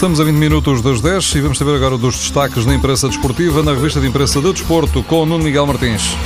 Estamos a 20 minutos das 10 e vamos saber agora dos destaques na imprensa desportiva, na revista de imprensa de desporto, com o Nuno Miguel Martins.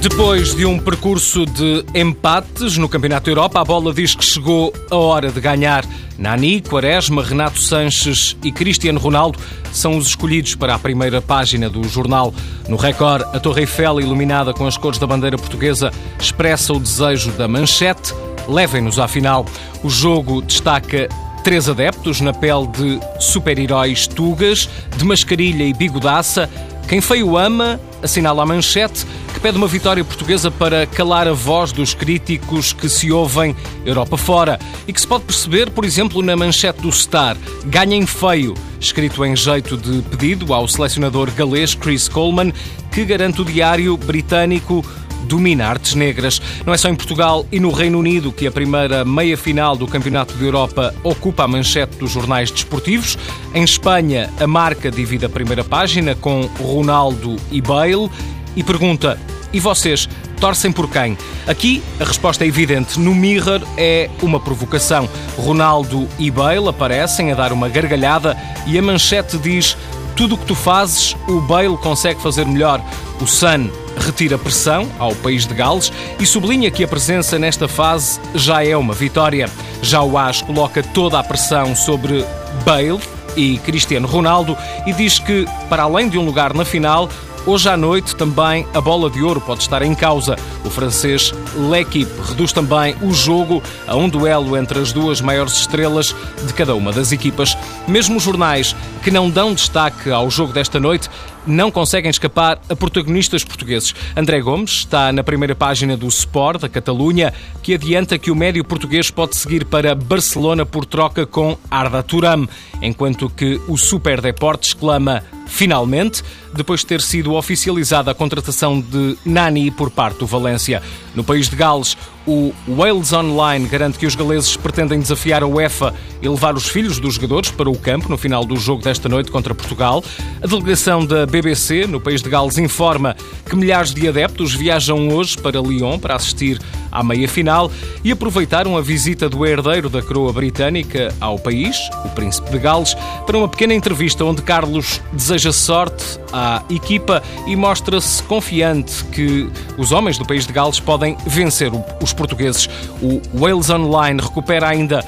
Depois de um percurso de empates no Campeonato Europa, a bola diz que chegou a hora de ganhar. Nani, Quaresma, Renato Sanches e Cristiano Ronaldo são os escolhidos para a primeira página do jornal. No Record, a Torre Eiffel, iluminada com as cores da bandeira portuguesa, expressa o desejo da manchete. Levem-nos à final. O jogo destaca três adeptos na pele de super-heróis tugas, de mascarilha e bigodaça. Quem feio ama, assinala a manchete, que pede uma vitória portuguesa para calar a voz dos críticos que se ouvem Europa fora e que se pode perceber, por exemplo, na manchete do Star, ganhem feio, escrito em jeito de pedido ao selecionador galês Chris Coleman, que garante o diário britânico domina artes negras. Não é só em Portugal e no Reino Unido que a primeira meia-final do Campeonato de Europa ocupa a manchete dos jornais desportivos. Em Espanha, a marca divide a primeira página com Ronaldo e Bale e pergunta: e vocês torcem por quem? Aqui a resposta é evidente. No Mirror é uma provocação. Ronaldo e Bale aparecem a dar uma gargalhada e a manchete diz: tudo o que tu fazes, o Bale consegue fazer melhor. O Sun retira pressão ao país de Gales e sublinha que a presença nesta fase já é uma vitória. Já o AS coloca toda a pressão sobre Bale e Cristiano Ronaldo e diz que, para além de um lugar na final, Hoje à noite também a bola de ouro pode estar em causa. O francês L'Equipe reduz também o jogo a um duelo entre as duas maiores estrelas de cada uma das equipas. Mesmo os jornais que não dão destaque ao jogo desta noite não conseguem escapar a protagonistas portugueses. André Gomes está na primeira página do Sport da Catalunha, que adianta que o médio português pode seguir para Barcelona por troca com Arda Turam, enquanto que o Super Deportes clama finalmente, depois de ter sido oficializada a contratação de Nani por parte do Valência. No país de Gales, o Wales Online garante que os galeses pretendem desafiar a UEFA e levar os filhos dos jogadores para o campo no final do jogo desta noite contra Portugal. A delegação da BBC, no país de Gales, informa que milhares de adeptos viajam hoje para Lyon para assistir à meia-final e aproveitaram a visita do herdeiro da coroa britânica ao país, o Príncipe de Gales, para uma pequena entrevista onde Carlos deseja sorte à equipa e mostra-se confiante que os homens do país de Gales podem vencer os portugueses. O Wales Online recupera ainda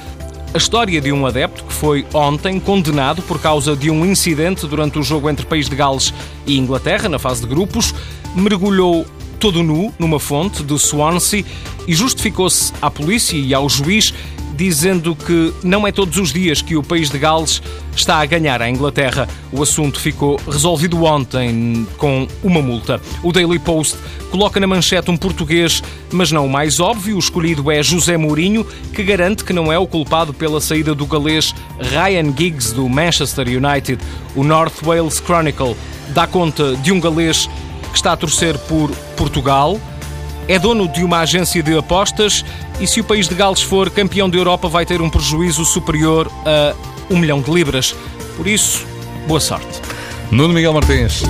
a história de um adepto que foi ontem condenado por causa de um incidente durante o jogo entre País de Gales e Inglaterra, na fase de grupos, mergulhou todo nu numa fonte de Swansea e justificou-se à polícia e ao juiz dizendo que não é todos os dias que o país de Gales está a ganhar à Inglaterra. O assunto ficou resolvido ontem com uma multa. O Daily Post coloca na manchete um português, mas não o mais óbvio. O escolhido é José Mourinho, que garante que não é o culpado pela saída do galês Ryan Giggs do Manchester United. O North Wales Chronicle dá conta de um galês que está a torcer por Portugal é dono de uma agência de apostas e se o país de Gales for campeão da Europa vai ter um prejuízo superior a um milhão de libras. Por isso, boa sorte. Nuno Miguel Martins.